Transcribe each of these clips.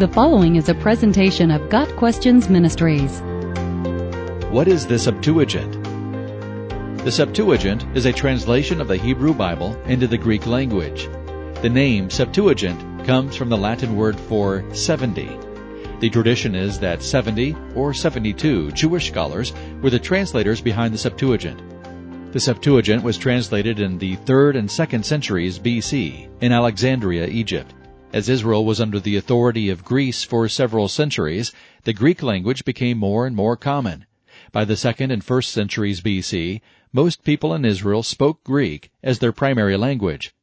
The following is a presentation of Got Questions Ministries. What is the Septuagint? The Septuagint is a translation of the Hebrew Bible into the Greek language. The name Septuagint comes from the Latin word for 70. The tradition is that 70 or 72 Jewish scholars were the translators behind the Septuagint. The Septuagint was translated in the 3rd and 2nd centuries BC in Alexandria, Egypt. As Israel was under the authority of Greece for several centuries, the Greek language became more and more common. By the 2nd and 1st centuries BC, most people in Israel spoke Greek as their primary language.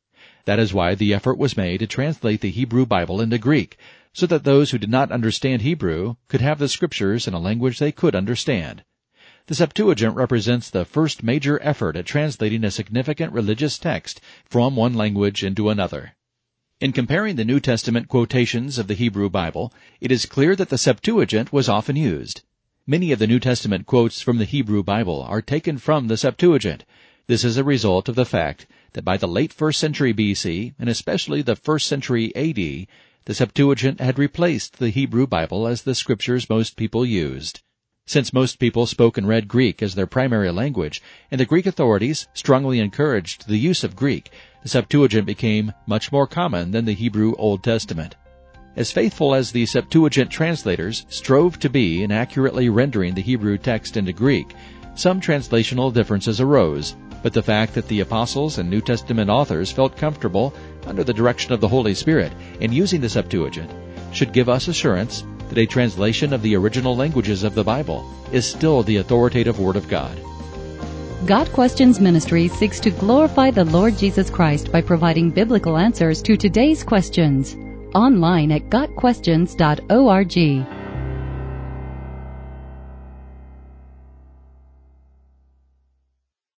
That is why the effort was made to translate the Hebrew Bible into Greek, so that those who did not understand Hebrew could have the scriptures in a language they could understand. The Septuagint represents the first major effort at translating a significant religious text from one language into another. In comparing the New Testament quotations of the Hebrew Bible, it is clear that the Septuagint was often used. Many of the New Testament quotes from the Hebrew Bible are taken from the Septuagint. This is a result of the fact that by the late 1st century BC, and especially the 1st century AD, the Septuagint had replaced the Hebrew Bible as the scriptures most people used. Since most people spoke and read Greek as their primary language, and the Greek authorities strongly encouraged the use of Greek, the Septuagint became much more common than the Hebrew Old Testament. As faithful as the Septuagint translators strove to be in accurately rendering the Hebrew text into Greek, some translational differences arose, but the fact that the apostles and New Testament authors felt comfortable, under the direction of the Holy Spirit, in using the Septuagint should give us assurance that a translation of the original languages of the Bible is still the authoritative Word of God. Got Questions Ministry seeks to glorify the Lord Jesus Christ by providing biblical answers to today's questions. Online at GotQuestions.org.